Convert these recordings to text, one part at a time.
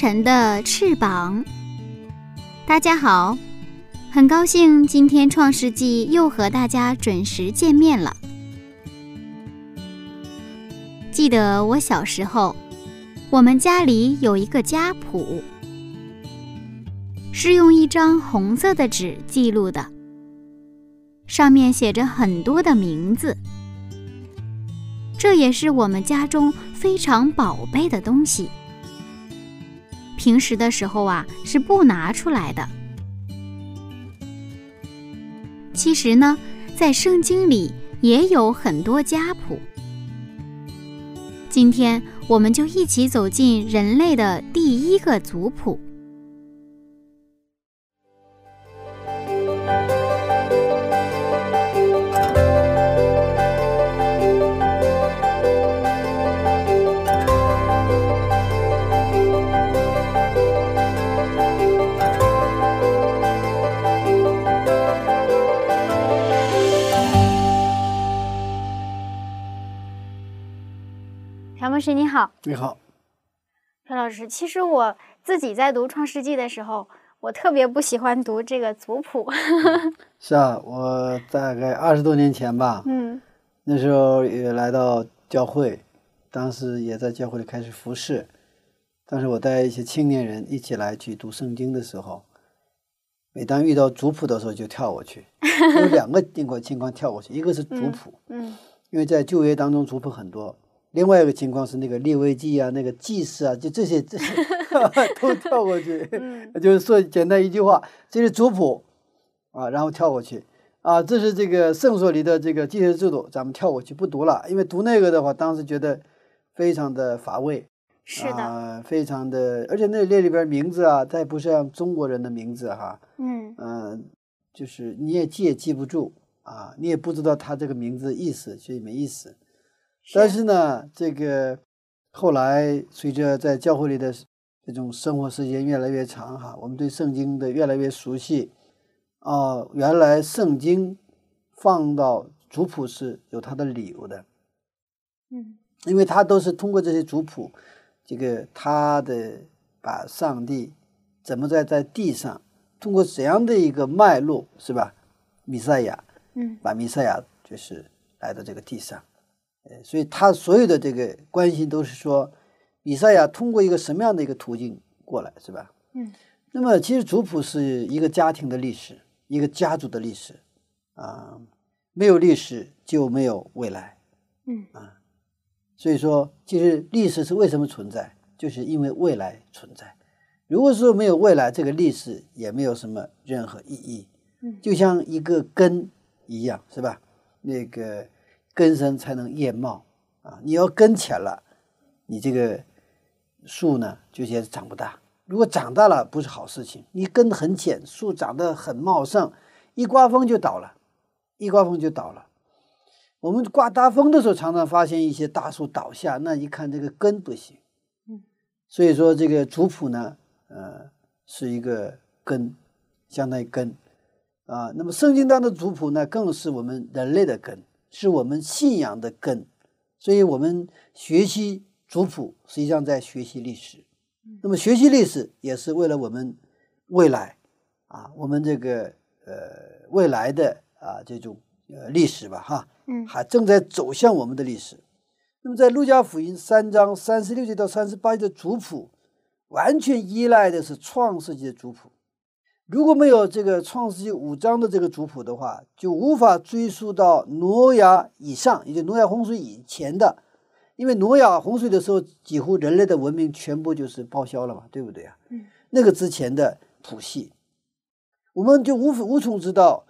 晨的翅膀，大家好，很高兴今天《创世纪》又和大家准时见面了。记得我小时候，我们家里有一个家谱，是用一张红色的纸记录的，上面写着很多的名字，这也是我们家中非常宝贝的东西。平时的时候啊，是不拿出来的。其实呢，在圣经里也有很多家谱。今天，我们就一起走进人类的第一个族谱。好，你好，朴老师。其实我自己在读《创世纪》的时候，我特别不喜欢读这个族谱。是啊，我大概二十多年前吧，嗯，那时候也来到教会，当时也在教会里开始服侍。当时我带一些青年人一起来去读圣经的时候，每当遇到族谱的时候就跳过去。有两个 情况情况跳过去，一个是族谱，嗯，因为在旧约当中族谱很多。另外一个情况是那个列位记啊，那个祭祀啊，就这些 这些 都跳过去，就是说简单一句话，这是族谱啊，然后跳过去。啊，这是这个圣所里的这个祭祀制度，咱们跳过去不读了，因为读那个的话，当时觉得非常的乏味，是的，非常的，而且那列里边名字啊，它也不像中国人的名字哈，嗯。嗯，就是你也记也记不住啊，你也不知道他这个名字意思，所以没意思。但是呢，这个后来随着在教会里的这种生活时间越来越长哈，我们对圣经的越来越熟悉啊，原来圣经放到族谱是有它的理由的，嗯，因为它都是通过这些族谱，这个他的把上帝怎么在在地上通过怎样的一个脉络是吧？弥赛亚，嗯，把弥赛亚就是来到这个地上。呃，所以他所有的这个关心都是说，以赛亚通过一个什么样的一个途径过来，是吧？嗯。那么其实族谱是一个家庭的历史，一个家族的历史啊，没有历史就没有未来。嗯。啊，所以说，其实历史是为什么存在，就是因为未来存在。如果说没有未来，这个历史也没有什么任何意义。嗯。就像一个根一样，是吧？那个。根深才能叶茂啊！你要根浅了，你这个树呢就也长不大。如果长大了不是好事情，你根很浅，树长得很茂盛，一刮风就倒了，一刮风就倒了。我们刮大风的时候，常常发现一些大树倒下，那一看这个根不行。嗯，所以说这个族谱呢，呃，是一个根，相当于根啊。那么圣经当中的族谱呢，更是我们人类的根。是我们信仰的根，所以我们学习族谱，实际上在学习历史。那么学习历史也是为了我们未来啊，我们这个呃未来的啊这种呃历史吧，哈，嗯，还正在走向我们的历史。那么在路加福音三章三十六节到三十八节的族谱，完全依赖的是创世纪的族谱。如果没有这个创世纪五章的这个族谱的话，就无法追溯到挪亚以上，也就挪亚洪水以前的。因为挪亚洪水的时候，几乎人类的文明全部就是报销了嘛，对不对啊？嗯，那个之前的谱系，我们就无无从知道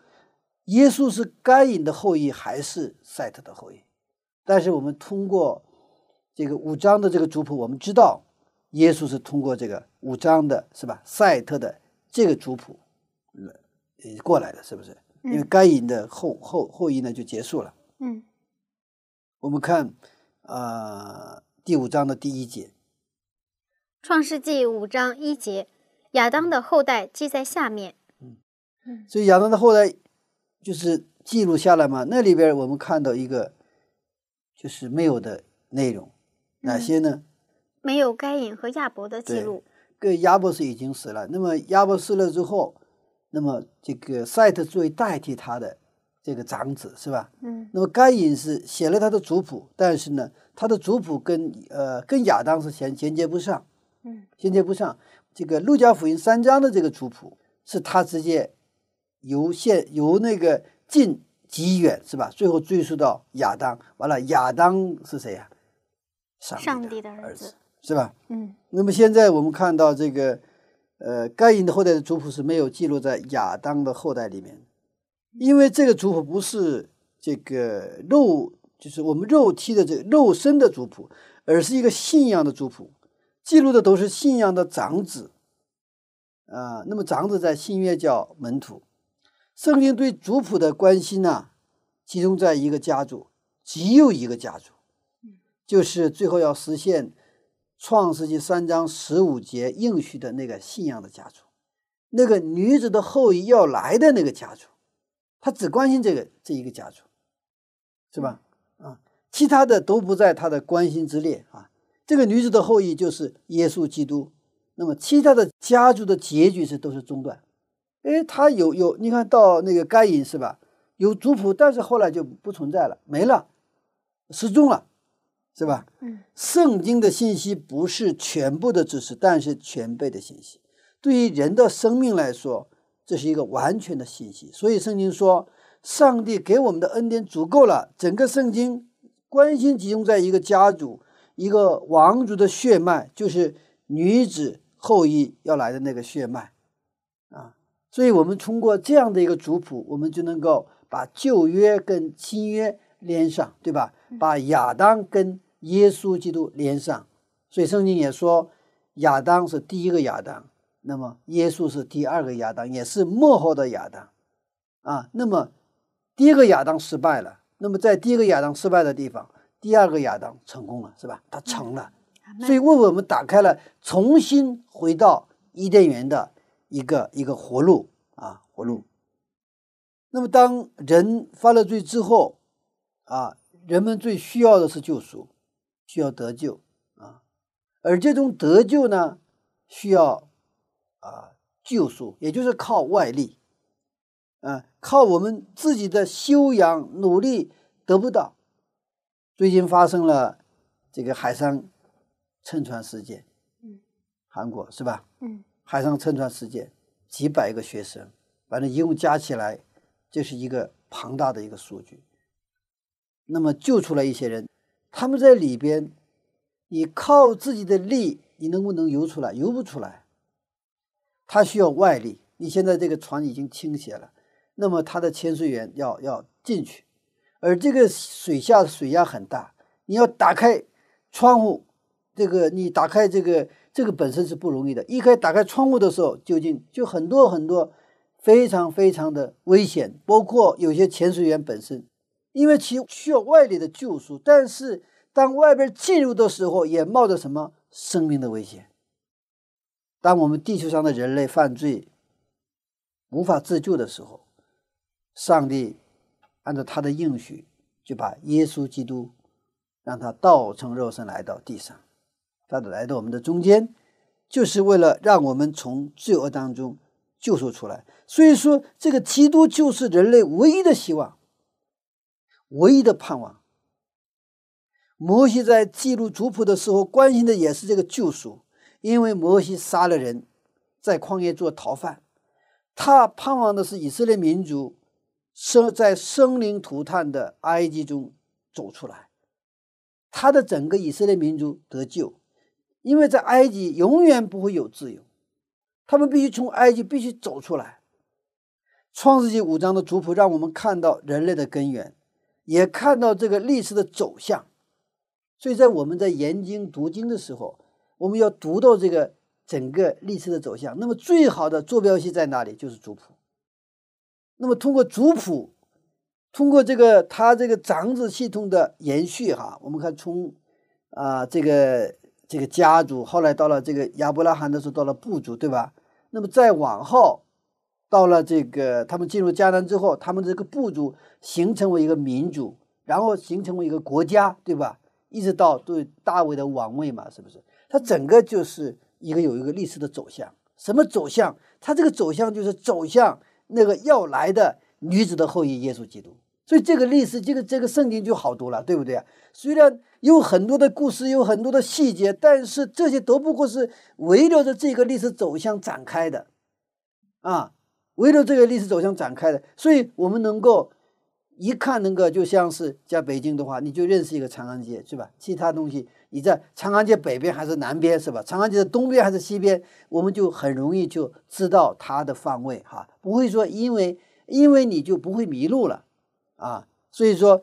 耶稣是该隐的后裔还是赛特的后裔？但是我们通过这个五章的这个族谱，我们知道耶稣是通过这个五章的是吧？赛特的这个族谱来过来的，是不是？因为该隐的后后后裔呢就结束了。嗯，我们看啊第五章的第一节，《创世纪》五章一节，亚当的后代记在下面。嗯嗯，所以亚当的后代就是记录下来嘛。那里边我们看到一个就是没有的内容，哪些呢？没有该隐和亚伯的记录。个亚伯斯已经死了。那么亚伯死了之后。那么这个赛特作为代替他的这个长子是吧？嗯。那么该隐是写了他的族谱，但是呢，他的族谱跟呃跟亚当是衔衔接不上，嗯，衔接不上。这个路加福音三章的这个族谱是他直接由现由那个近及远是吧？最后追溯到亚当，完了亚当是谁呀？上帝的儿子是吧？嗯。那么现在我们看到这个。呃，该隐的后代的族谱是没有记录在亚当的后代里面，因为这个族谱不是这个肉，就是我们肉体的这个肉身的族谱，而是一个信仰的族谱，记录的都是信仰的长子啊。那么长子在新约叫门徒，圣经对族谱的关心呢，集中在一个家族，只有一个家族，就是最后要实现。创世纪三章十五节应许的那个信仰的家族，那个女子的后裔要来的那个家族，他只关心这个这一个家族，是吧？啊，其他的都不在他的关心之列啊。这个女子的后裔就是耶稣基督，那么其他的家族的结局是都是中断。哎，他有有，你看到那个该隐是吧？有族谱，但是后来就不存在了，没了，失踪了。是吧？嗯，圣经的信息不是全部的知识，但是全备的信息。对于人的生命来说，这是一个完全的信息。所以圣经说，上帝给我们的恩典足够了。整个圣经关心集中在一个家族、一个王族的血脉，就是女子后裔要来的那个血脉啊。所以，我们通过这样的一个族谱，我们就能够把旧约跟新约连上，对吧？把亚当跟耶稣基督连上，所以圣经也说亚当是第一个亚当，那么耶稣是第二个亚当，也是幕后的亚当啊。那么第一个亚当失败了，那么在第一个亚当失败的地方，第二个亚当成功了，是吧？他成了，所以为我们打开了重新回到伊甸园的一个一个活路啊，活路。那么当人犯了罪之后啊，人们最需要的是救赎。需要得救啊，而这种得救呢，需要啊救赎，也就是靠外力，啊，靠我们自己的修养努力得不到。最近发生了这个海上沉船事件，嗯，韩国是吧？嗯，海上沉船事件，几百个学生，反正一共加起来这是一个庞大的一个数据。那么救出来一些人。他们在里边，你靠自己的力，你能不能游出来？游不出来。他需要外力。你现在这个船已经倾斜了，那么他的潜水员要要进去，而这个水下水压很大，你要打开窗户，这个你打开这个这个本身是不容易的。一开打开窗户的时候，究竟就很多很多非常非常的危险，包括有些潜水员本身。因为其需要外力的救赎，但是当外边进入的时候，也冒着什么生命的危险。当我们地球上的人类犯罪无法自救的时候，上帝按照他的应许，就把耶稣基督让他道成肉身来到地上，他来到我们的中间，就是为了让我们从罪恶当中救赎出来。所以说，这个基督就是人类唯一的希望。唯一的盼望。摩西在记录族谱的时候，关心的也是这个救赎，因为摩西杀了人，在旷野做逃犯，他盼望的是以色列民族生在生灵涂炭的埃及中走出来，他的整个以色列民族得救，因为在埃及永远不会有自由，他们必须从埃及必须走出来，创世纪五章的族谱让我们看到人类的根源，也看到这个历史的走向。所以在我们在研经读经的时候，我们要读到这个整个历史的走向。那么最好的坐标系在哪里？就是族谱。那么通过族谱，通过这个它这个长子系统的延续，哈，我们看从啊这个这个家族，后来到了这个亚伯拉罕的时候，到了部族，对吧？那么再往后，到了这个他们进入迦南之后，他们这个部族形成为一个民族，然后形成为一个国家，对吧？一直到对大卫的王位嘛，是不是？它整个就是一个有一个历史的走向。什么走向？它这个走向就是走向那个要来的女子的后裔耶稣基督。所以这个历史，这个这个圣经就好读了，对不对？虽然有很多的故事，有很多的细节，但是这些都不过是围绕着这个历史走向展开的，啊，围绕这个历史走向展开的。所以我们能够。一看那个就像是在北京的话，你就认识一个长安街，是吧？其他东西你在长安街北边还是南边，是吧？长安街的东边还是西边，我们就很容易就知道它的方位哈，不会说因为因为你就不会迷路了啊。所以说，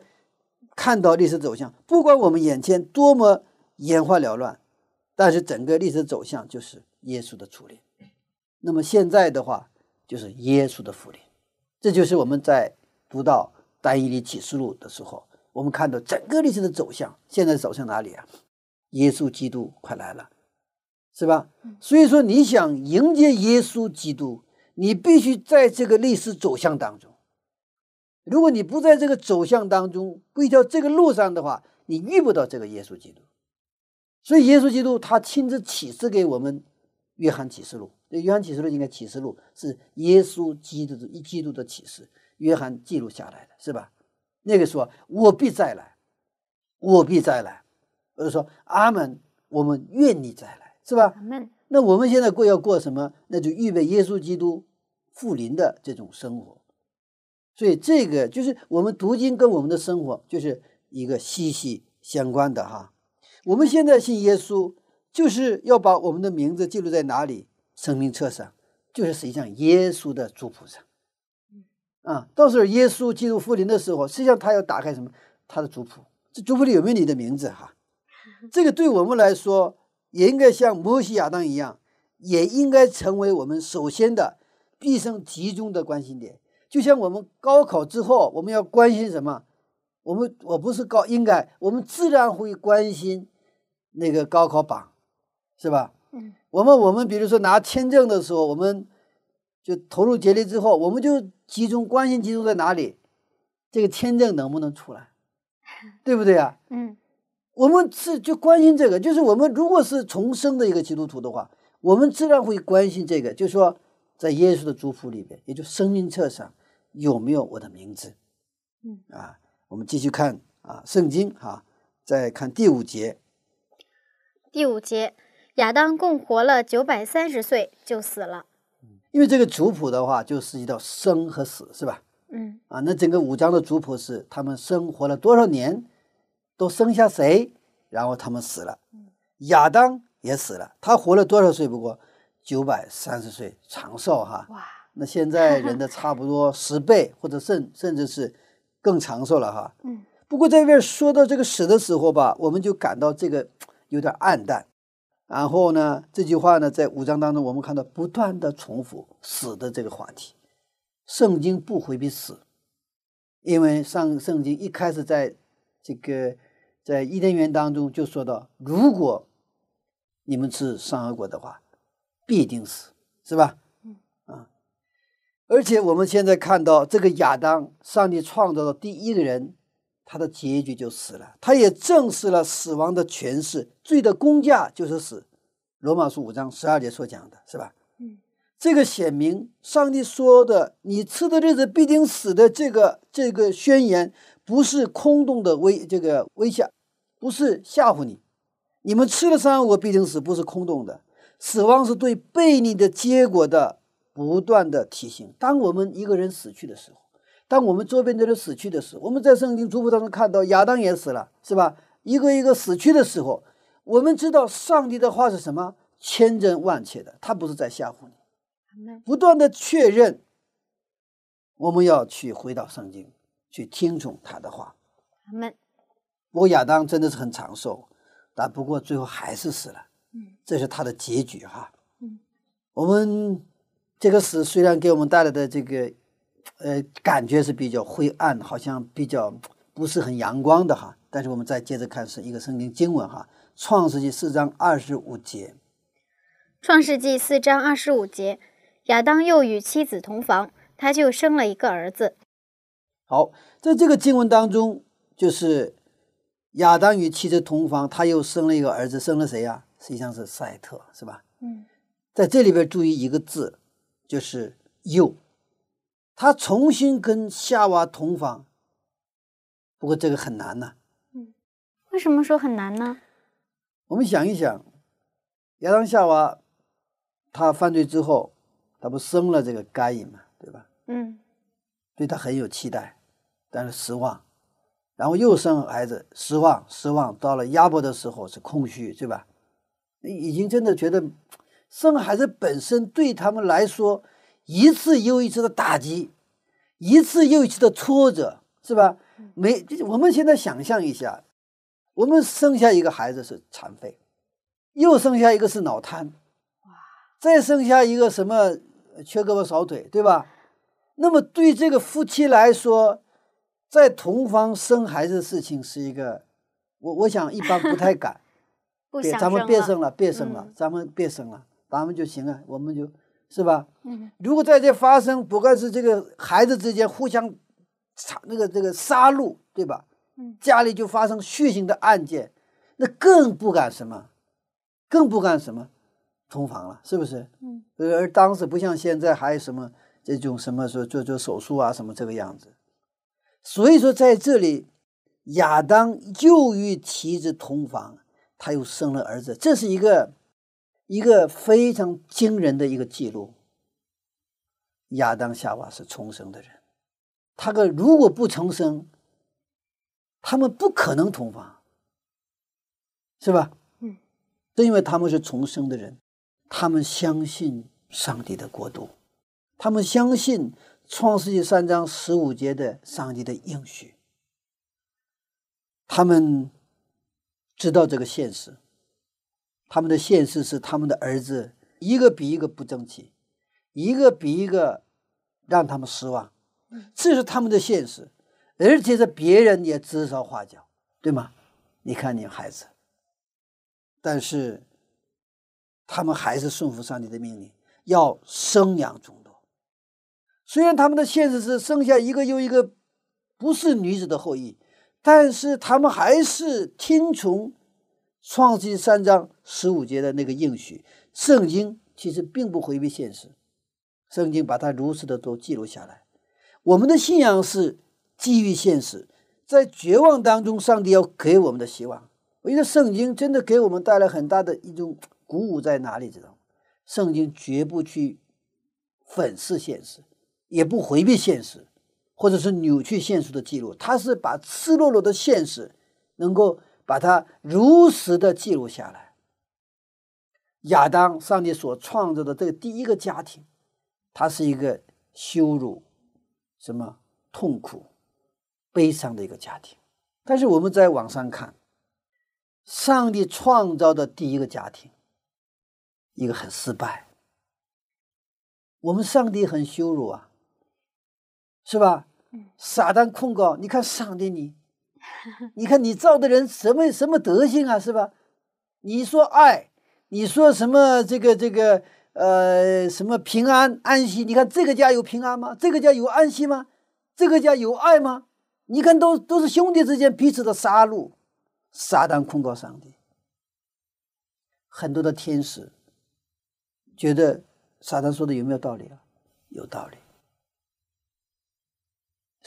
看到历史走向，不管我们眼前多么眼花缭乱，但是整个历史走向就是耶稣的初恋。那么现在的话，就是耶稣的福临，这就是我们在读到。单一的启示录的时候，我们看到整个历史的走向，现在走向哪里啊？耶稣基督快来了，是吧？所以说，你想迎接耶稣基督，你必须在这个历史走向当中。如果你不在这个走向当中，不一条这个路上的话，你遇不到这个耶稣基督。所以，耶稣基督他亲自启示给我们约翰启示录，约翰启示录应该启示录是耶稣基督的一基督的启示。约翰记录下来的是吧？那个说：“我必再来，我必再来。”或者说：“阿门，我们愿你再来，是吧？”那我们现在过要过什么？那就预备耶稣基督复临的这种生活。所以这个就是我们读经跟我们的生活就是一个息息相关的哈。我们现在信耶稣，就是要把我们的名字记录在哪里？生命册上，就是实际上耶稣的族谱上。啊，到时候耶稣进入复临的时候，实际上他要打开什么？他的族谱，这族谱里有没有你的名字？哈，这个对我们来说，也应该像摩西亚当一样，也应该成为我们首先的毕生集中的关心点。就像我们高考之后，我们要关心什么？我们我不是高，应该我们自然会关心那个高考榜，是吧？嗯，我们我们比如说拿签证的时候，我们。就投入竭力之后，我们就集中关心集中在哪里？这个签证能不能出来，对不对啊？嗯，我们是就关心这个。就是我们如果是重生的一个基督徒的话，我们自然会关心这个。就是说，在耶稣的祝福里边，也就生命册上有没有我的名字？嗯啊，我们继续看啊，圣经哈，再看第五节。第五节，亚当共活了九百三十岁就死了。因为这个族谱的话，就涉及到生和死，是吧？嗯，啊，那整个五章的族谱是他们生活了多少年，都生下谁，然后他们死了。亚当也死了，他活了多少岁？不过九百三十岁，长寿哈。哇，那现在人的 差不多十倍，或者甚甚至是更长寿了哈。嗯，不过在这边说到这个死的时候吧，我们就感到这个有点暗淡。然后呢？这句话呢，在五章当中，我们看到不断的重复死的这个话题。圣经不回避死，因为上圣经一开始在这个在伊甸园当中就说到：如果你们吃善恶果的话，必定死，是吧？啊！而且我们现在看到这个亚当，上帝创造的第一个人。他的结局就死了，他也证实了死亡的权势，罪的公价就是死。罗马书五章十二节所讲的是吧？嗯，这个显明上帝说的“你吃的日子必定死”的这个这个宣言，不是空洞的威这个威吓，不是吓唬你。你们吃了三我必定死，不是空洞的。死亡是对悖逆的结果的不断的提醒。当我们一个人死去的时候。当我们周边的人死去的时候，我们在圣经族谱当中看到亚当也死了，是吧？一个一个死去的时候，我们知道上帝的话是什么？千真万确的，他不是在吓唬你，不断的确认我们要去回到圣经，去听从他的话。阿门。不过亚当真的是很长寿，但不过最后还是死了。嗯，这是他的结局哈。嗯，我们这个死虽然给我们带来的这个呃感觉是比较灰暗，好像比较不是很阳光的哈，但是我们再接着看是一个圣经经文哈，《创世纪四章二十五节。创世纪四章二十五节，亚当又与妻子同房，他就生了一个儿子。好，在这个经文当中，就是亚当与妻子同房，他又生了一个儿子，生了谁呀？实际上是赛特，是吧？嗯，在这里边注意一个字，就是“又”，他重新跟夏娃同房。不过这个很难呐、为什么说很难呢？我们想一想，亚当夏娃他犯罪之后，他不生了这个该隐嘛，对吧？嗯对他很有期待，但是失望，然后又生孩子，失望，失望。到了压迫的时候是空虚，对吧？已经真的觉得生孩子本身对他们来说，一次又一次的打击，一次又一次的挫折，是吧？没，我们现在想象一下，我们生下一个孩子是残废，又生下一个是脑瘫，再生下一个什么缺胳膊少腿，对吧？那么对这个夫妻来说，在同房生孩子的事情是一个，我我想一般不太敢。别，不想咱们别生了，别生了，嗯咱们别生了，咱们就行了，我们就是吧？嗯如果在这发生，不管是这个孩子之间互相杀那个这个杀戮，对吧？嗯家里就发生血腥的案件，那更不敢什么，更不敢什么同房了，是不是？嗯而而当时不像现在还有什么这种什么说做做手术啊什么这个样子，所以说在这里，亚当又与妻子同房，他又生了儿子，这是一个一个非常惊人的一个记录。亚当夏娃是重生的人，他个如果不重生，他们不可能同房，是吧？嗯，正因为他们是重生的人，他们相信上帝的国度，他们相信创世纪三章十五节的上帝的应许，他们知道这个现实，他们的现实是他们的儿子一个比一个不争气，一个比一个让他们失望，这是他们的现实，而且是别人也指手画脚，对吗？你看你孩子，但是他们还是顺服上帝的命令，要生养众多。虽然他们的现实是生下一个又一个不是女子的后裔，但是他们还是听从创世纪三章十五节的那个应许。圣经其实并不回避现实，圣经把它如实的都记录下来。我们的信仰是基于现实，在绝望当中，上帝要给我们的希望。我觉得圣经真的给我们带来很大的一种鼓舞，在哪里？知道吗？圣经绝不去粉饰现实，也不回避现实，或者是扭曲现实的记录。它是把赤裸裸的现实，能够把它如实的记录下来。亚当，上帝所创造的这个第一个家庭，它是一个羞辱、什么痛苦、悲伤的一个家庭。但是我们在网上看，上帝创造的第一个家庭，一个很失败。我们上帝很羞辱啊，是吧？撒旦控告，你看上帝你，你看你造的人什么什么德行啊，是吧？你说爱，你说什么这个这个呃什么平安安息？你看这个家有平安吗？这个家有安息吗？这个家有爱吗？你看都都是兄弟之间彼此的杀戮，撒旦控告上帝。很多的天使觉得撒旦说的有没有道理啊？有道理。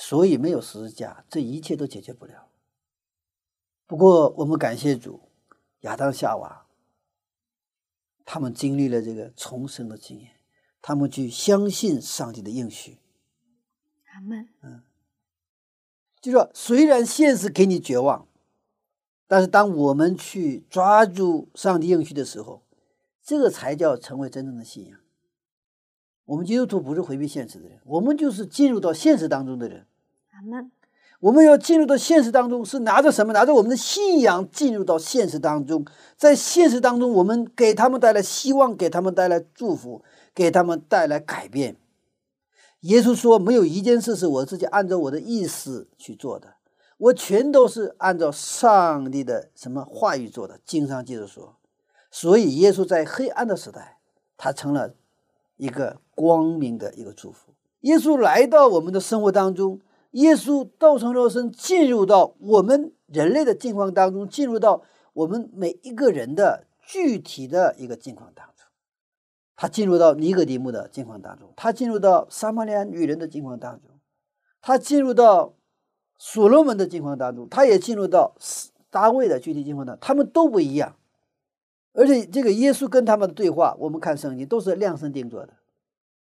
所以没有十字架，这一切都解决不了。不过我们感谢主，亚当夏娃，他们经历了这个重生的经验，他们去相信上帝的应许。阿门。就说虽然现实给你绝望，但是当我们去抓住上帝应许的时候，这个才叫成为真正的信仰。我们基督徒不是回避现实的人，我们就是进入到现实当中的人。阿门。我们要进入到现实当中，是拿着什么？拿着我们的信仰进入到现实当中，在现实当中，我们给他们带来希望，给他们带来祝福，给他们带来改变。耶稣说：“没有一件事是我自己按照我的意思去做的，我全都是按照上帝的什么话语做的。”经上记着说，所以耶稣在黑暗的时代，他成了一个光明的一个祝福。耶稣来到我们的生活当中。耶稣道成肉身，进入到我们人类的境况当中，进入到我们每一个人的具体的一个境况当中。他进入到尼格底姆的境况当中，他进入到撒玛利亚女人的境况当中，他进入到所罗门的境况当中，他也进入到大卫的具体境况当中。他们都不一样，而且这个耶稣跟他们的对话，我们看圣经都是量身定做的，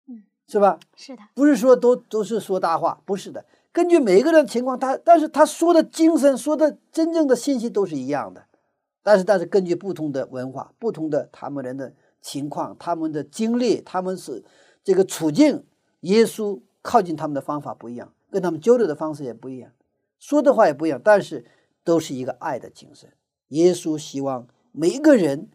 嗯，是吧？是的，不是说都都是说大话，不是的。根据每一个人的情况，他但是他说的精神、说的真正的信息都是一样的，但是但是根据不同的文化、不同的他们人的情况、他们的经历、他们是这个处境，耶稣靠近他们的方法不一样，跟他们交流的方式也不一样，说的话也不一样，但是都是一个爱的精神。耶稣希望每一个人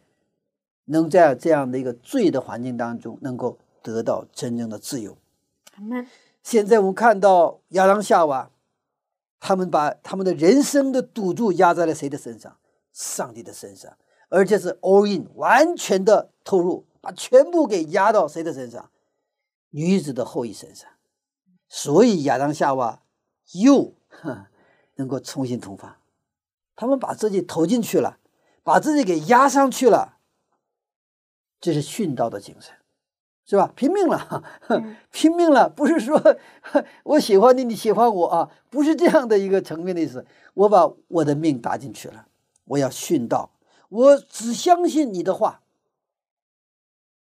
能在这样的一个罪的环境当中，能够得到真正的自由。现在我们看到亚当夏娃，他们把他们的人生的赌注压在了谁的身上？上帝的身上，而且是 all in，完全的投入，把全部给压到谁的身上？女子的后裔身上。所以亚当夏娃又能够重新同房，他们把自己投进去了，把自己给压上去了，这是殉道的精神。是吧？拼命了，拼命了，不是说 我喜欢你，你喜欢我啊，不是这样的一个层面的意思。我把我的命搭进去了，我要殉道，我只相信你的话。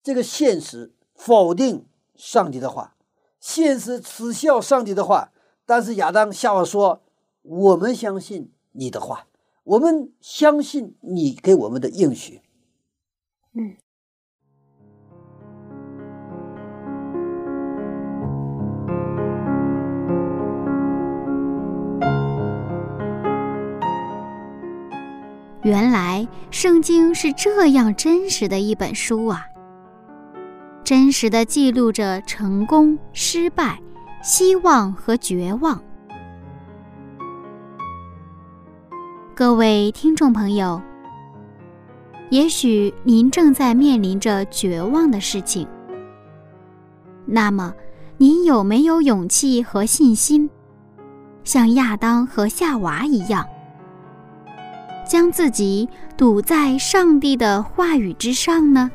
这个现实否定上帝的话，现实耻笑上帝的话。但是亚当夏娃说：“我们相信你的话，我们相信你给我们的应许。”嗯。原来圣经是这样真实的一本书啊！真实的记录着成功、失败、希望和绝望。各位听众朋友，也许您正在面临着绝望的事情，那么您有没有勇气和信心，像亚当和夏娃一样？将自己堵在上帝的话语之上呢？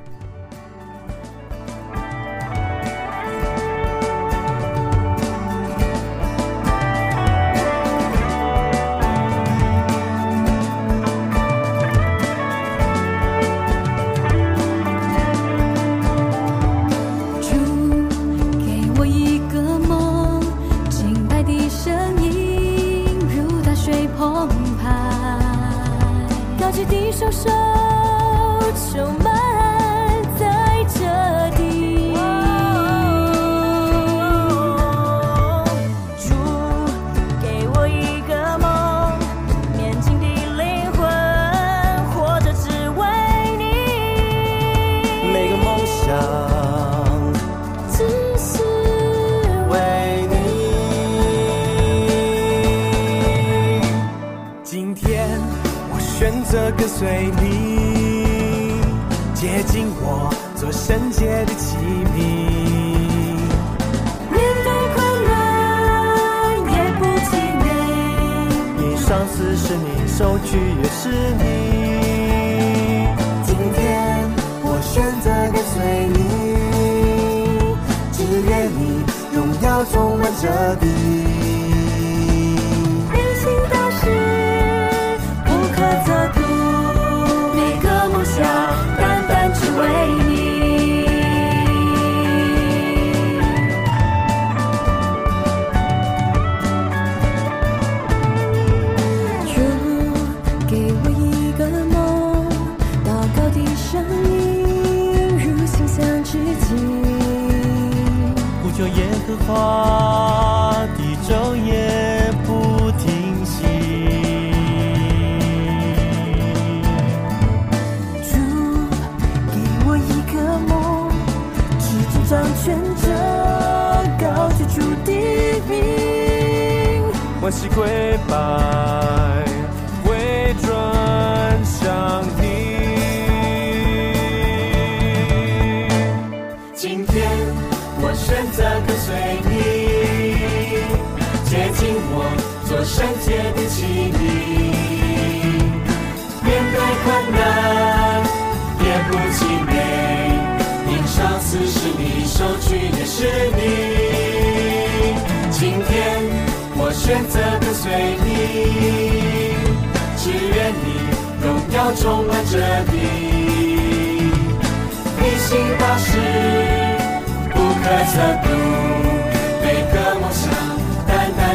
做圣洁的器皿。面对困难也不气馁，年少此时你手举也是你。今天我选择跟随你，只愿你荣耀充满着地。内心发誓不可测度，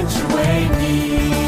只为你。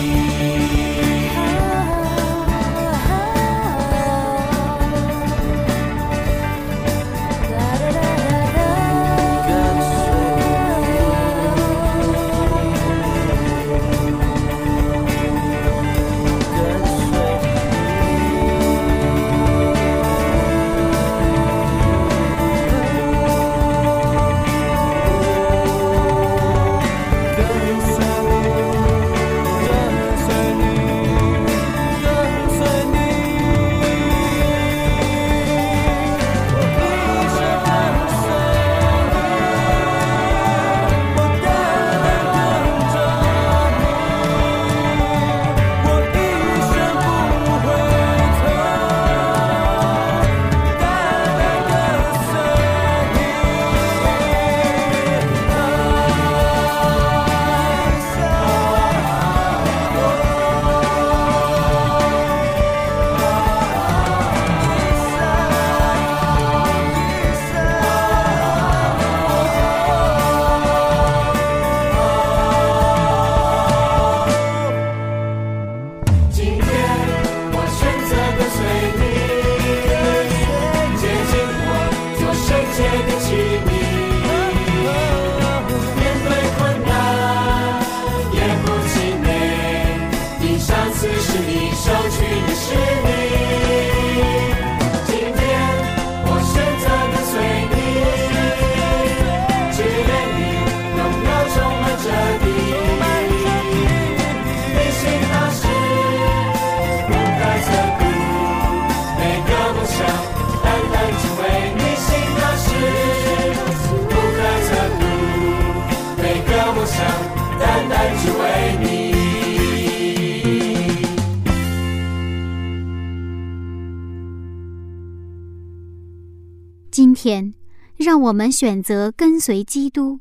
我们选择跟随基督，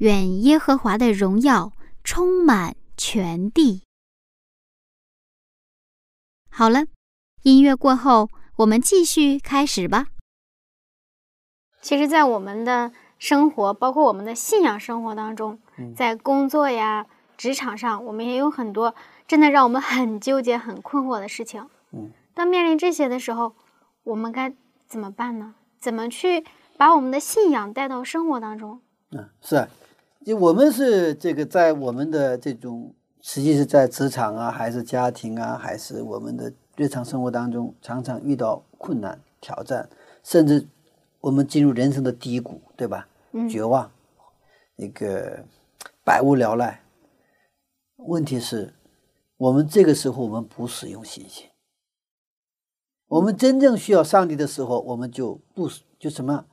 愿耶和华的荣耀充满全地。好了，音乐过后，我们继续开始吧。其实，在我们的生活，包括我们的信仰生活当中，在工作呀、职场上，我们也有很多真的让我们很纠结、很困惑的事情。嗯，当面临这些的时候，我们该怎么办呢？怎么去把我们的信仰带到生活当中？嗯，是啊，就我们是这个在我们的这种，实际是在职场啊，还是家庭啊，还是我们的日常生活当中，常常遇到困难、挑战，甚至我们进入人生的低谷，对吧？嗯绝望，那个百无聊赖。问题是，我们这个时候我们不使用信心。我们真正需要上帝的时候，我们就不就什么，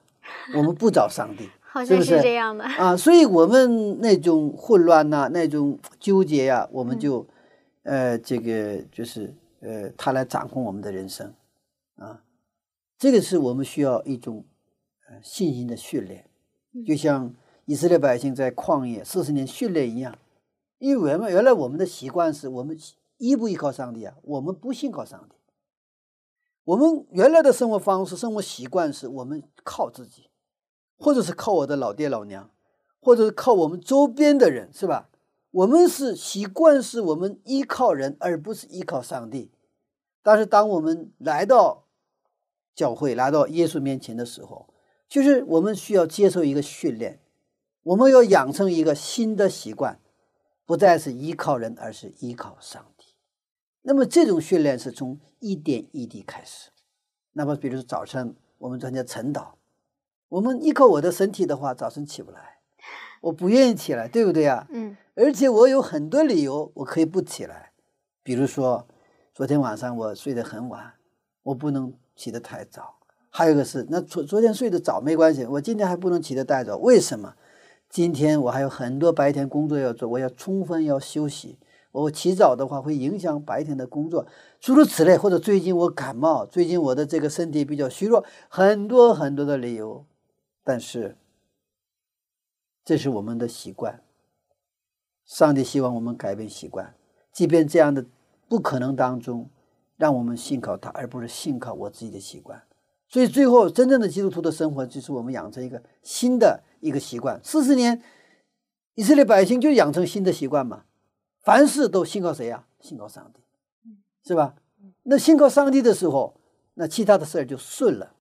我们不找上帝。好像是这样的。啊，所以我们那种混乱呐、那种纠结呀、我们就，呃，这个就是呃，他来掌控我们的人生，啊，这个是我们需要一种呃信心的训练，就像以色列百姓在旷野四十年训练一样，因为原来原来我们的习惯是我们依不依靠上帝啊，我们不信靠上帝，我们原来的生活方式、生活习惯是我们靠自己。或者是靠我的老爹老娘，或者是靠我们周边的人，是吧？我们是习惯是我们依靠人，而不是依靠上帝。但是当我们来到教会，来到耶稣面前的时候，就是我们需要接受一个训练，我们要养成一个新的习惯，不再是依靠人，而是依靠上帝。那么这种训练是从一点一滴开始。那么，比如说早晨我们专家晨祷，我们依靠我的身体的话，早晨起不来，我不愿意起来，对不对啊？嗯而且我有很多理由，我可以不起来。比如说，昨天晚上我睡得很晚，我不能起得太早。还有一个是，那昨昨天睡得早没关系，我今天还不能起得太早，为什么？今天我还有很多白天工作要做，我要充分要休息。我起早的话会影响白天的工作，诸如此类。或者最近我感冒，最近我的这个身体比较虚弱，很多很多的理由。但是，这是我们的习惯。上帝希望我们改变习惯，即便这样的不可能当中，让我们信靠他，而不是信靠我自己的习惯。所以最后，真正的基督徒的生活，就是我们养成一个新的一个习惯。四十年，以色列百姓就养成新的习惯嘛，凡事都信靠谁呀、信靠上帝，是吧？那信靠上帝的时候，那其他的事儿就顺了。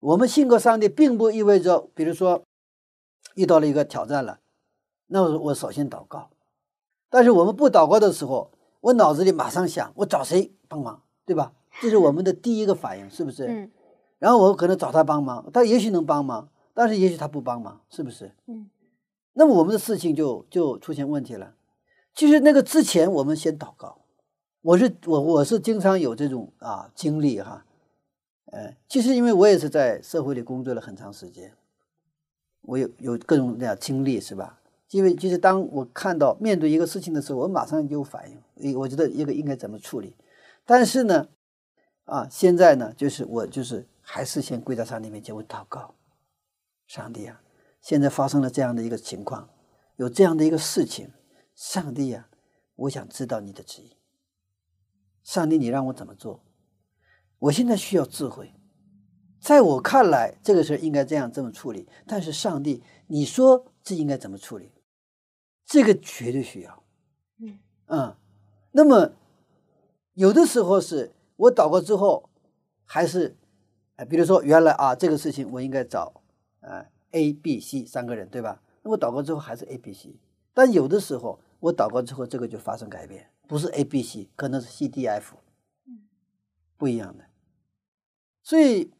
我们信靠上帝，并不意味着，比如说遇到了一个挑战了。那我我首先祷告，但是我们不祷告的时候，我脑子里马上想我找谁帮忙，对吧？这是我们的第一个反应，是不是？嗯然后我可能找他帮忙，他也许能帮忙，但是也许他不帮忙，是不是？嗯。那么我们的事情就就出现问题了。其实那个之前，我们先祷告。我是我我是经常有这种啊经历哈，呃，其实因为我也是在社会里工作了很长时间，我有有各种各样经历是吧？因为就是当我看到面对一个事情的时候，我马上就有反应，诶我觉得一个应该怎么处理。但是呢，啊，现在呢，就是我就是还是先跪在上帝面前，我祷告，上帝啊，现在发生了这样的一个情况，有这样的一个事情，上帝呀、我想知道你的旨意。上帝，你让我怎么做？我现在需要智慧。在我看来，这个事儿应该这样这么处理。但是上帝，你说这应该怎么处理？这个绝对需要。嗯嗯，那么有的时候是我祷告之后，还是，呃，比如说原来啊这个事情我应该找呃 A、B、C 三个人，对吧？那我祷告之后还是 A、B、C，但有的时候我祷告之后这个就发生改变，不是 A、B、C，可能是 C、D、F，不一样的。所以，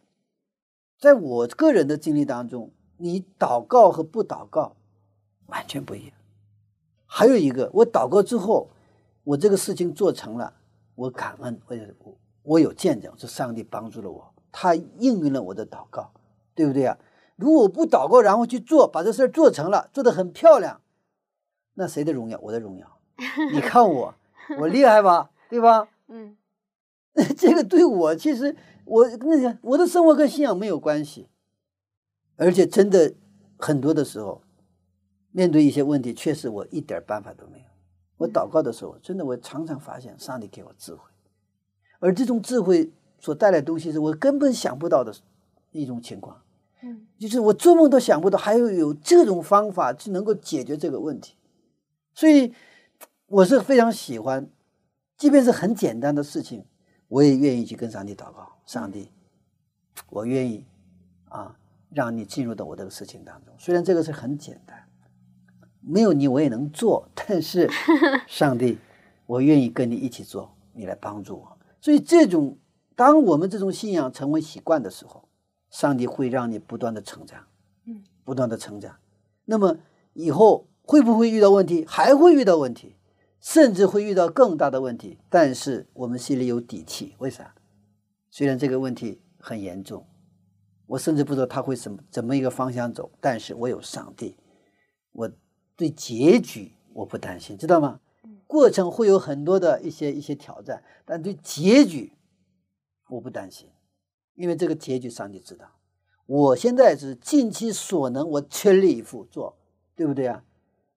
在我个人的经历当中，你祷告和不祷告完全不一样。还有一个，我祷告之后，我这个事情做成了，我感恩，我有我我有见证，是上帝帮助了我，他应允了我的祷告，对不对啊？如果我不祷告，然后去做，把这事儿做成了，做得很漂亮，那谁的荣耀？我的荣耀。你看我，我厉害吧？对吧？嗯 这个对我其实我那个我的生活跟信仰没有关系，而且真的很多的时候，面对一些问题，确实我一点办法都没有。我祷告的时候，真的我常常发现上帝给我智慧，而这种智慧所带来的东西是我根本想不到的一种情况，嗯就是我做梦都想不到还有有这种方法去能够解决这个问题，所以我是非常喜欢，即便是很简单的事情，我也愿意去跟上帝祷告。上帝，我愿意啊，让你进入到我这个事情当中。虽然这个是很简单，没有你我也能做，但是 上帝，我愿意跟你一起做，你来帮助我。所以这种，当我们这种信仰成为习惯的时候，上帝会让你不断的成长，嗯，不断的成长。那么以后会不会遇到问题？还会遇到问题，甚至会遇到更大的问题。但是我们心里有底气，为啥？虽然这个问题很严重，我甚至不知道他会怎么怎么一个方向走，但是我有上帝，我对结局我不担心，知道吗？过程会有很多的一些一些挑战，但对结局我不担心，因为这个结局上帝知道。我现在是尽其所能，我全力以赴做，对不对啊？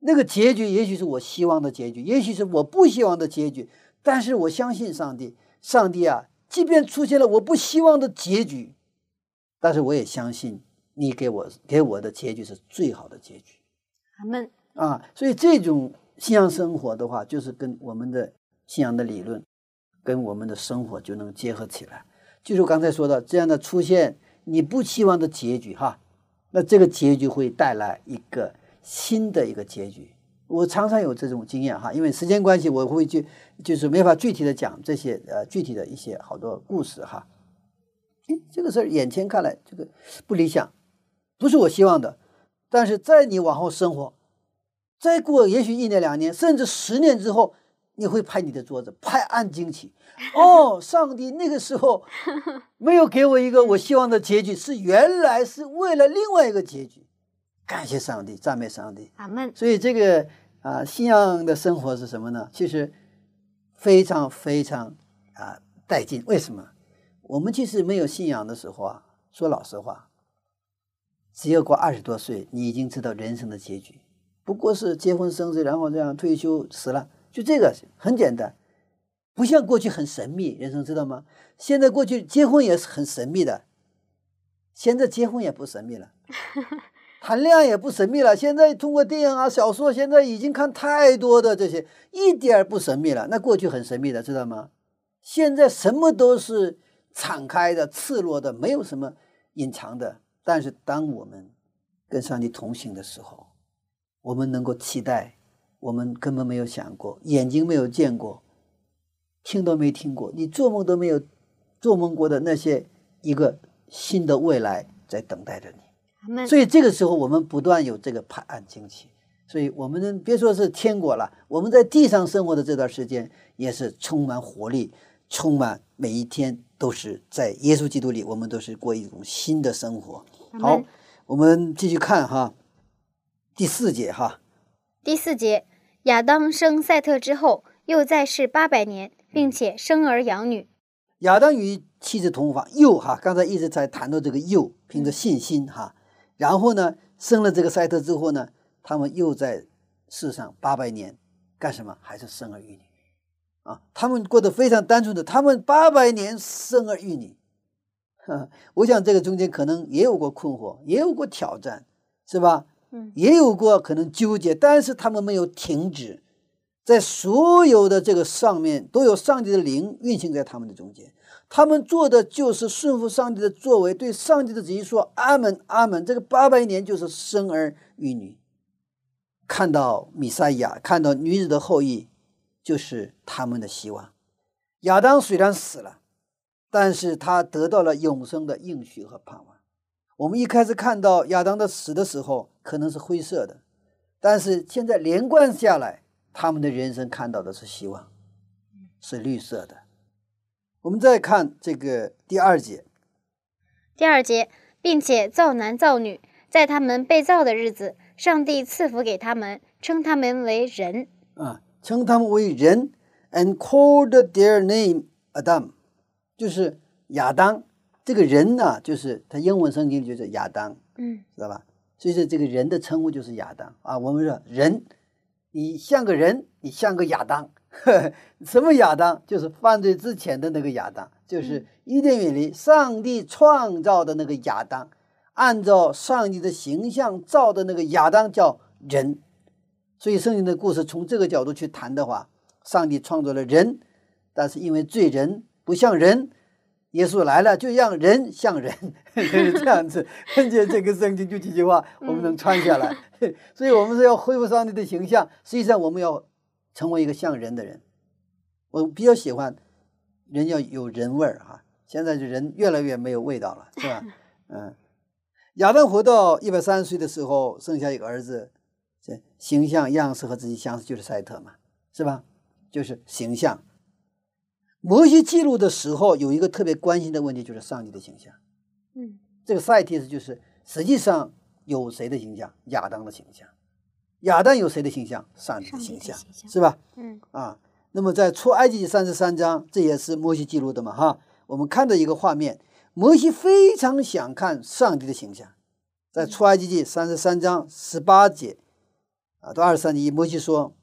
那个结局也许是我希望的结局，也许是我不希望的结局，但是我相信上帝，上帝啊，即便出现了我不希望的结局，但是我也相信你给我给我的结局是最好的结局。阿门。啊，所以这种信仰生活的话，就是跟我们的信仰的理论，跟我们的生活就能结合起来。就是我刚才说的，这样的出现你不希望的结局哈，那这个结局会带来一个新的一个结局。我常常有这种经验哈，因为时间关系，我会去就是没法具体的讲这些呃具体的一些好多故事哈。诶，这个事儿眼前看来这个不理想，不是我希望的，但是在你往后生活，再过也许一年两年，甚至十年之后，你会拍你的桌子，拍案惊奇。哦，上帝那个时候没有给我一个我希望的结局，是原来是为了另外一个结局。感谢上帝，赞美上帝。阿门。所以这个啊，信仰的生活是什么呢？其实非常非常啊带劲。为什么？我们其实没有信仰的时候啊，说老实话，只有过二十多岁，你已经知道人生的结局，不过是结婚生子，然后这样退休死了，就这个很简单，不像过去很神秘。人生知道吗？现在过去结婚也是很神秘的，现在结婚也不神秘了。谈恋爱也不神秘了，现在通过电影啊、小说，现在已经看太多的这些，一点不神秘了。那过去很神秘的，知道吗？现在什么都是敞开的、赤裸的，没有什么隐藏的。但是当我们跟上帝同行的时候，我们能够期待我们根本没有想过、眼睛没有见过、听都没听过、你做梦都没有做梦过的那些一个新的未来在等待着你。所以这个时候，我们不断有这个判案惊奇。所以，我们别说是天国了，我们在地上生活的这段时间，也是充满活力，充满每一天都是在耶稣基督里，我们都是过一种新的生活。好，我们继续看哈，第四节哈。第四节，亚当生赛特之后，又在世八百年，并且生儿养女。亚当与妻子同房，又哈，刚才一直在谈到这个又，凭着信心哈。然后呢，生了这个赛特之后呢，他们又在世上八百年，干什么？还是生儿育女，啊，他们过得非常单纯的，他们八百年生儿育女，我想这个中间可能也有过困惑，也有过挑战，是吧？嗯，也有过可能纠结，但是他们没有停止，在所有的这个上面都有上帝的灵运行在他们的中间。他们做的就是顺服上帝的作为，对上帝的旨意说阿门阿门。这个八百年就是生儿育女，看到米赛亚，看到女子的后裔，就是他们的希望。亚当虽然死了，但是他得到了永生的应许和盼望。我们一开始看到亚当的死的时候，可能是灰色的，但是现在连贯下来，他们的人生看到的是希望，是绿色的。我们再看这个第二节，第二节，并且造男造女，在他们被造的日子，上帝赐福给他们，称他们为人啊，称他们为人，and called their name Adam，就是亚当。这个人呢，就是他英文圣经就是亚当，嗯，知道吧？所以说这个人的称呼就是亚当啊。我们说人，你像个人，你像个亚当。什么亚当？就是犯罪之前的那个亚当，就是伊甸园里上帝创造的那个亚当，按照上帝的形象造的那个亚当叫人。所以圣经的故事从这个角度去谈的话，上帝创造了人，但是因为罪人不像人，耶稣来了就让人像人，就是这样子。根据这个圣经就几句话，我们能穿下来。所以我们是要恢复上帝的形象，实际上我们要。成为一个像人的人，我比较喜欢人要有人味儿哈。现在这人越来越没有味道了，是吧？嗯，亚当活到一百三十岁的时候，生下一个儿子，这形象样式和自己相似，就是赛特嘛，是吧？就是形象。摩西记录的时候，有一个特别关心的问题，就是上帝的形象。嗯，这个赛提斯就是实际上有谁的形象？亚当的形象。亚当有谁的形象？上帝的形象，是吧？嗯啊，那么在出埃及记三十三章，这也是摩西记录的嘛，哈。我们看到一个画面，摩西非常想看上帝的形象，在出埃及记三十三章十八节啊到二十三节，摩西说：“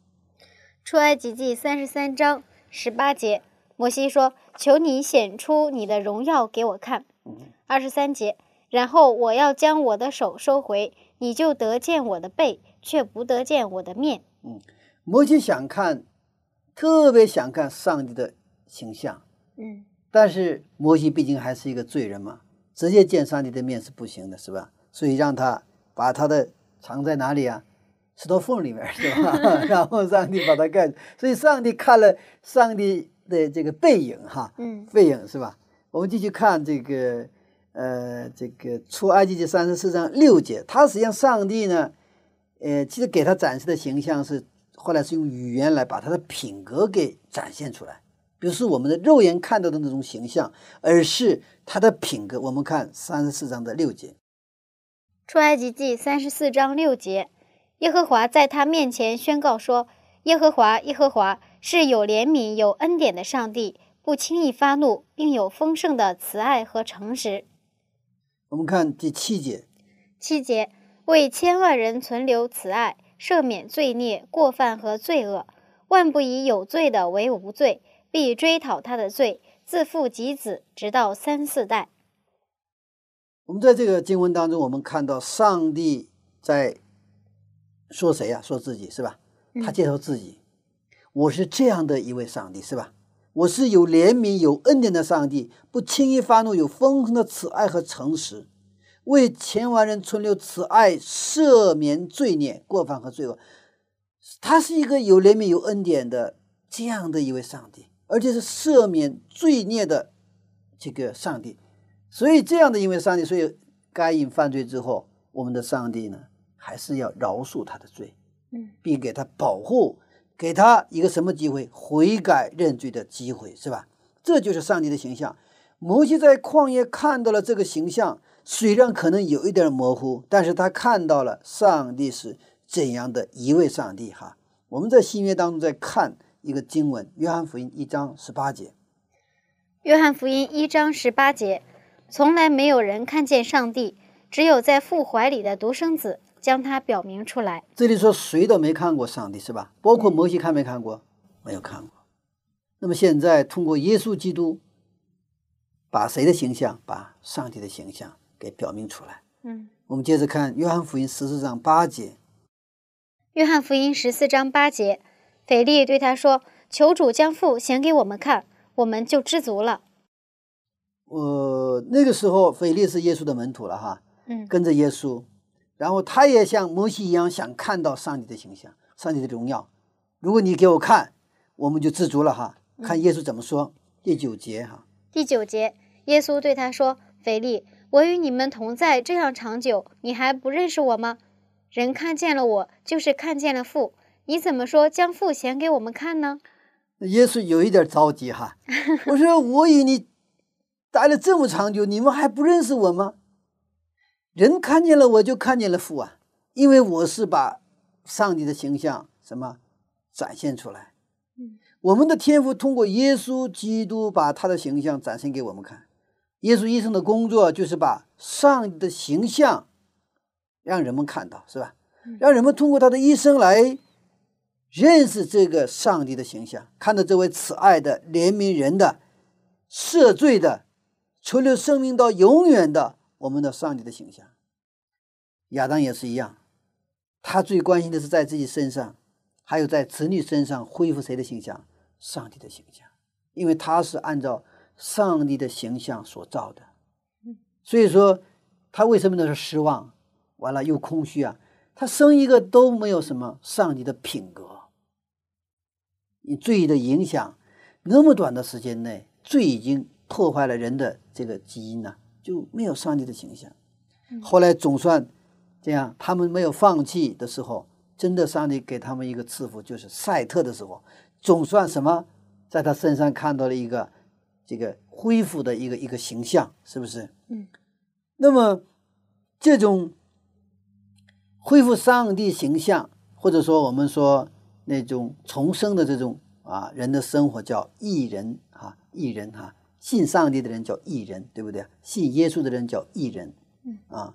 出埃及记三十三章十八节，摩西说：‘求你显出你的荣耀给我看。’二十三节，然后我要将我的手收回，你就得见我的背。”却不得见我的面。嗯，摩西想看，特别想看上帝的形象。嗯，但是摩西毕竟还是一个罪人嘛，直接见上帝的面是不行的，是吧？所以让他把他的藏在哪里啊？石头缝里面，是吧？然后上帝把它盖住，所以上帝看了上帝的这个背影，哈，嗯背影是吧？我们继续看这个，呃，这个出埃及记三十四章六节，他实际上上帝呢，呃，其实给他展示的形象是后来是用语言来把他的品格给展现出来，不是我们的肉眼看到的那种形象，而是他的品格。我们看三十四章的六节，出埃及记三十四章六节，耶和华在他面前宣告说：“耶和华，耶和华是有怜悯、有恩典的上帝，不轻易发怒，并有丰盛的慈爱和诚实。我们看第七节，”七节，为千万人存留慈爱，赦免罪孽、过犯和罪恶，万不以有罪的为无罪，必追讨他的罪，自父及子，直到三四代。我们在这个经文当中，我们看到上帝在说谁呀、说自己是吧？他介绍自己，我是这样的一位上帝是吧？我是有怜悯、有恩典的上帝，不轻易发怒，有丰盛的慈爱和诚实，为千万人存留慈爱，赦免罪孽、过犯和罪恶。他是一个有怜悯、有恩典的这样的一位上帝，而且是赦免罪孽的这个上帝。所以这样的一位上帝，所以该隐犯罪之后，我们的上帝呢，还是要饶恕他的罪，嗯，并给他保护，给他一个什么机会？悔改认罪的机会，是吧？这就是上帝的形象。摩西在旷野看到了这个形象，虽然可能有一点模糊，但是他看到了上帝是怎样的一位上帝。哈，我们在新约当中在看一个经文，《约翰福音》一章十八节。约翰福音一章十八节，从来没有人看见上帝，只有在父怀里的独生子将他表明出来。这里说谁都没看过上帝是吧？包括摩西看没看过？没有看过。那么现在通过耶稣基督，把谁的形象？把上帝的形象给表明出来。嗯，我们接着看约翰福音十四章八节，约翰福音十四章八节，腓力对他说：“求主将父显给我们看，我们就知足了。呃，那个时候腓力是耶稣的门徒了哈，”嗯跟着耶稣，然后他也像摩西一样想看到上帝的形象、上帝的荣耀。如果你给我看，我们就知足了哈。看耶稣怎么说，第九节哈。第九节，耶稣对他说：“腓力，我与你们同在这样长久，你还不认识我吗？人看见了我，就是看见了父。你怎么说将父显给我们看呢？”耶稣有一点着急哈，我说 我与你待了这么长久，你们还不认识我吗？人看见了我就看见了父啊，因为我是把上帝的形象什么展现出来。嗯我们的天赋通过耶稣基督把他的形象展现给我们看。耶稣一生的工作就是把上帝的形象让人们看到，是吧？让人们通过他的一生来认识这个上帝的形象，看到这位慈爱的、怜悯人的、赦罪的、存留生命到永远的我们的上帝的形象。亚当也是一样，他最关心的是在自己身上，还有在子女身上恢复谁的形象？上帝的形象，因为他是按照上帝的形象所造的。所以说，他为什么那是失望？完了又空虚啊！他生一个都没有什么上帝的品格。你罪的影响，那么短的时间内，罪已经破坏了人的这个基因呢、就没有上帝的形象。后来总算这样，他们没有放弃的时候，真的上帝给他们一个赐福，就是赛特的时候，总算什么，在他身上看到了一个这个恢复的一个一个形象，是不是？嗯。那么这种恢复上帝形象，或者说我们说那种重生的这种啊人的生活叫义人哈，义人哈，信上帝的人叫义人，对不对？信耶稣的人叫义人，嗯啊。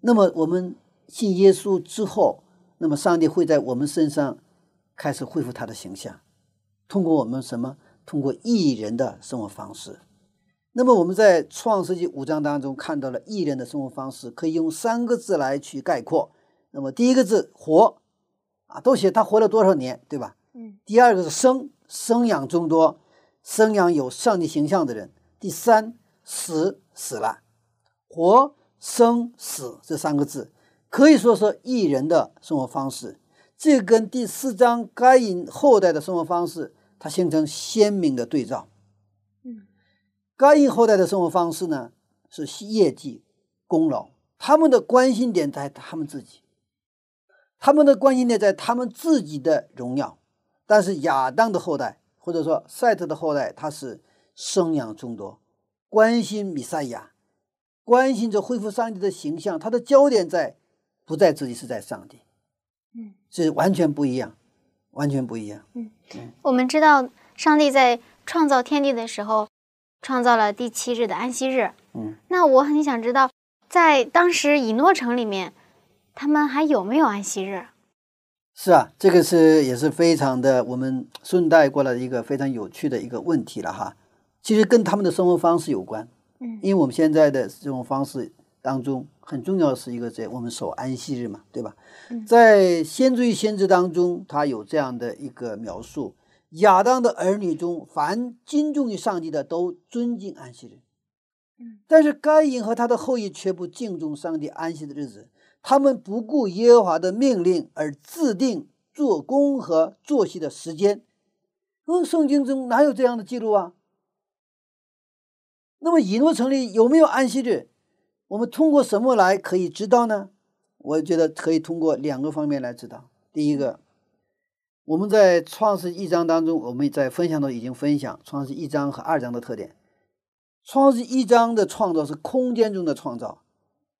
那么我们信耶稣之后，那么上帝会在我们身上开始恢复他的形象，通过我们什么？通过艺人的生活方式。那么我们在创世纪五章当中看到了艺人的生活方式，可以用三个字来去概括。那么第一个字活，啊，都写他活了多少年，对吧？嗯。第二个是生，生养众多，生养有上帝形象的人。第三死，死了，活生死这三个字，可以说是艺人的生活方式。这跟第四章该隐后代的生活方式，它形成鲜明的对照。嗯，该隐后代的生活方式呢，是业绩、功劳，他们的关心点在他们自己，他们的关心点在他们自己的荣耀。但是亚当的后代，或者说赛特的后代，他是生养众多，关心弥赛亚，关心着恢复上帝的形象，他的焦点在不在自己，是在上帝。嗯，是完全不一样，完全不一样。我们知道，上帝在创造天地的时候，创造了第七日的安息日。嗯，那我很想知道，在当时以诺城里面，他们还有没有安息日？是啊，这个是也是非常的，我们顺带过来的一个非常有趣的一个问题了哈。其实跟他们的生活方式有关。嗯因为我们现在的这种方式当中，很重要的是一个在我们守安息日嘛，对吧？嗯在先知与先知当中，他有这样的一个描述：亚当的儿女中，凡敬重于上帝的，都尊敬安息日。嗯，但是该隐和他的后裔却不敬重上帝安息的日子，他们不顾耶和华的命令而制定做工和作息的时间。嗯，圣经中哪有这样的记录啊？那么以诺城里有没有安息日？我们通过什么来可以知道呢？我觉得可以通过两个方面来知道。第一个，我们在创世一章当中，我们在分享中已经分享创世一章和二章的特点。创世一章的创造是空间中的创造，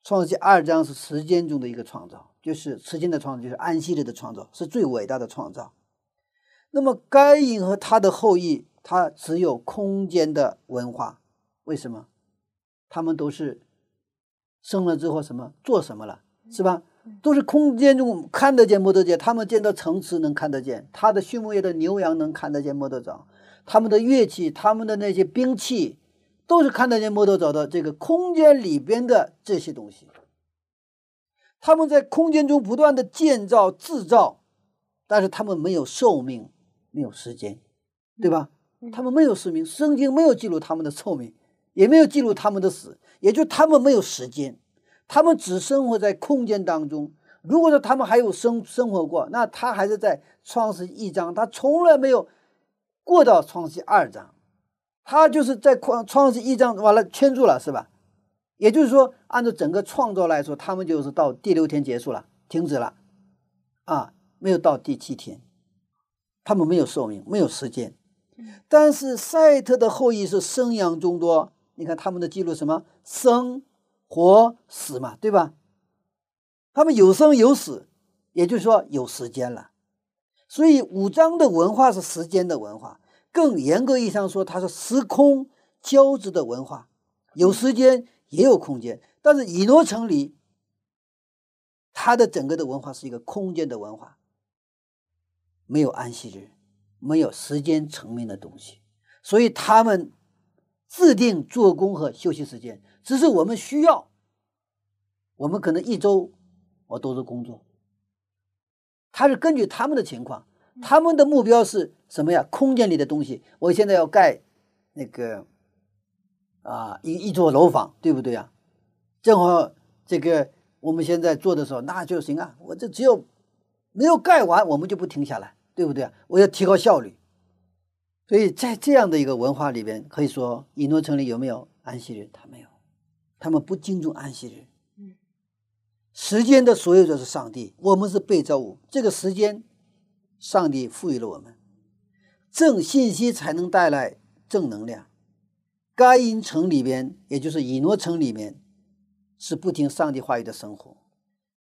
创世二章是时间中的一个创造，就是时间的创造，就是安息日的创造，是最伟大的创造。那么该隐和他的后裔，他只有空间的文化，为什么？他们都是生了之后什么做什么了，是吧？都是空间中看得见摸得见，他们见到城池能看得见，他的畜牧业的牛羊能看得见摸得着，他们的乐器，他们的那些兵器，都是看得见摸得着的这个空间里边的这些东西。他们在空间中不断的建造制造，但是他们没有寿命，没有时间，对吧？他们没有寿命，圣经没有记录他们的寿命，也没有记录他们的死，也就他们没有时间。他们只生活在空间当中。如果说他们还有生生活过，那他还是在创世一章，他从来没有过到创世二章，他就是在创创世一章完了圈住了，是吧？也就是说，按照整个创造来说，他们就是到第六天结束了，停止了，啊，没有到第七天，他们没有寿命，没有时间。但是赛特的后裔是生养众多，你看他们的记录什么生。活死嘛，对吧？他们有生有死，也就是说有时间了。所以五章的文化是时间的文化，更严格意义上说，它是时空交织的文化，有时间也有空间。但是以诺城里，它的整个的文化是一个空间的文化，没有安息日，没有时间层面的东西，所以他们制定做工和休息时间。只是我们需要，我们可能一周我都是工作。他是根据他们的情况，他们的目标是什么呀？空间里的东西，我现在要盖那个啊一一座楼房，对不对啊？正好这个我们现在做的时候，那就行啊。我这只有没有盖完，我们就不停下来，对不对啊？我要提高效率。所以在这样的一个文化里边，可以说以诺城里有没有安息日？他没有。他们不敬重安息日，嗯，时间的所有者是上帝，我们是被造物。这个时间，上帝赋予了我们，正信息才能带来正能量。该因城里边，也就是以诺城里面，是不听上帝话语的生活，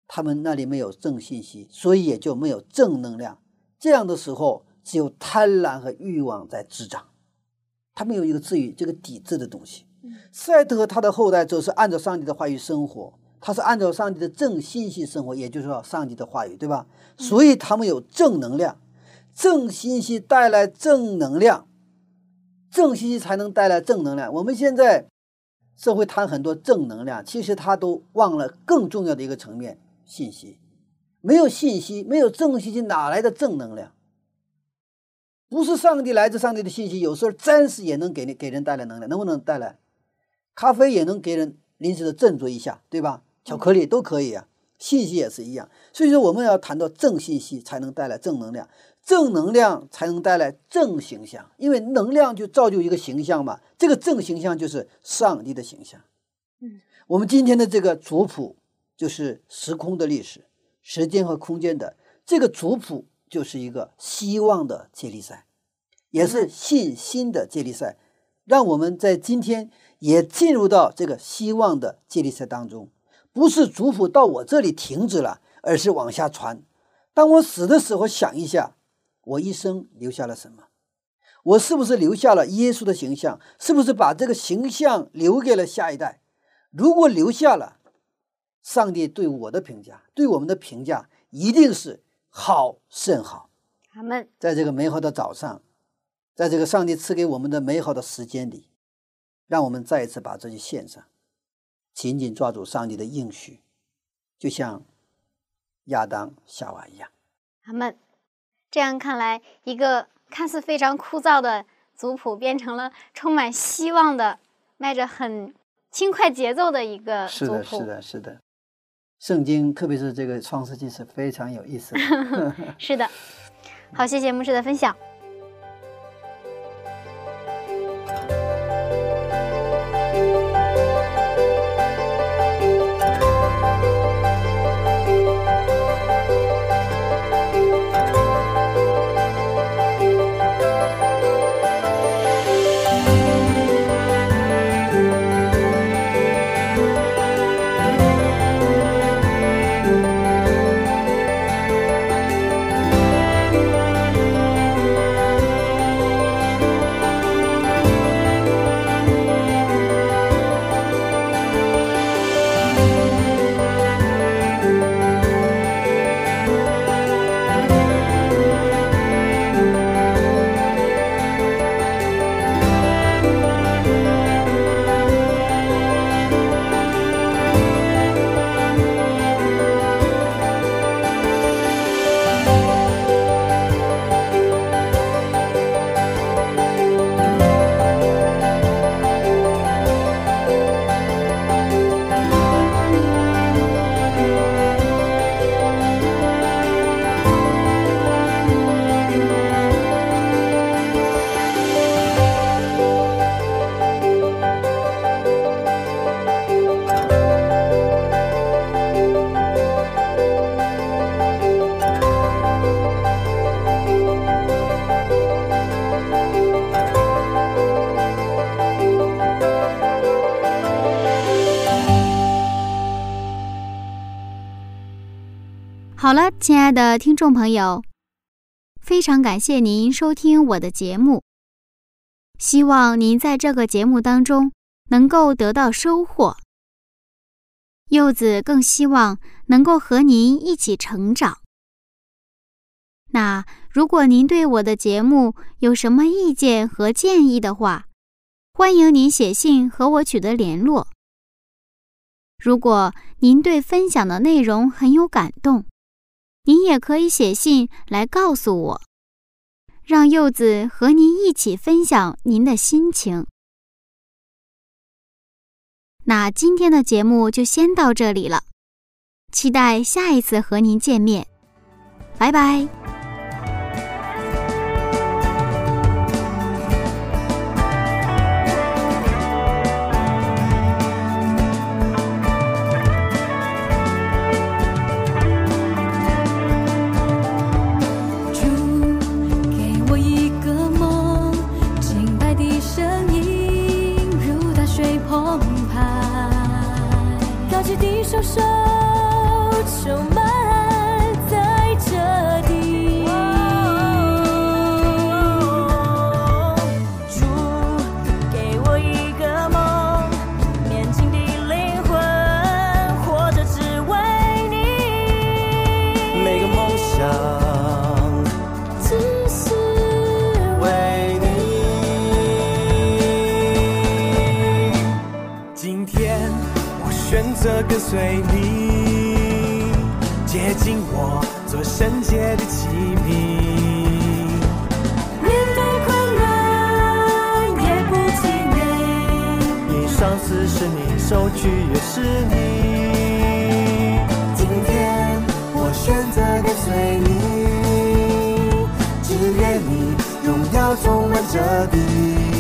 他们那里没有正信息，所以也就没有正能量。这样的时候，只有贪婪和欲望在滋长，他没有一个治愈这个抵制的东西。赛特和他的后代则是按照上帝的话语生活，他是按照上帝的正信息生活，也就是说上帝的话语，对吧？所以他们有正能量，正信息带来正能量，正信息才能带来正能量。我们现在社会谈很多正能量，其实他都忘了更重要的一个层面——信息。没有信息，没有正信息，哪来的正能量？不是上帝来自上帝的信息，有时候暂时也能给你给人带来能量，能不能带来？咖啡也能给人临时的振作一下，对吧？巧克力都可以啊。信息也是一样。所以说，我们要谈到正信息，才能带来正能量，正能量才能带来正形象，因为能量就造就一个形象嘛。这个正形象就是上帝的形象。嗯，我们今天的这个族谱就是时空的历史，时间和空间的这个族谱就是一个希望的接力赛，也是信心的接力赛。让我们在今天也进入到这个希望的接力赛当中，不是族谱到我这里停止了，而是往下传。当我死的时候，想一下，我一生留下了什么？我是不是留下了耶稣的形象？是不是把这个形象留给了下一代？如果留下了，上帝对我的评价，对我们的评价一定是好甚好。阿门。在这个美好的早上。在这个上帝赐给我们的美好的时间里，让我们再一次把这些献上，紧紧抓住上帝的应许，就像亚当夏娃一样。阿门。这样看来，一个看似非常枯燥的族谱，变成了充满希望的、迈着很轻快节奏的一个族谱。是的，是的，是的。圣经，特别是这个创世纪，是非常有意思的。是的。好，谢谢牧师的分享。的听众朋友，非常感谢您收听我的节目。希望您在这个节目当中能够得到收获。柚子更希望能够和您一起成长。那如果您对我的节目有什么意见和建议的话，欢迎您写信和我取得联络。如果您对分享的内容很有感动，您也可以写信来告诉我，让柚子和您一起分享您的心情。那今天的节目就先到这里了，期待下一次和您见面，拜拜。David.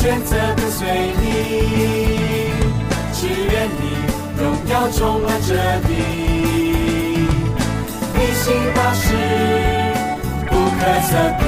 选择跟随你，只愿你荣耀充满这地。你心大事不可测度。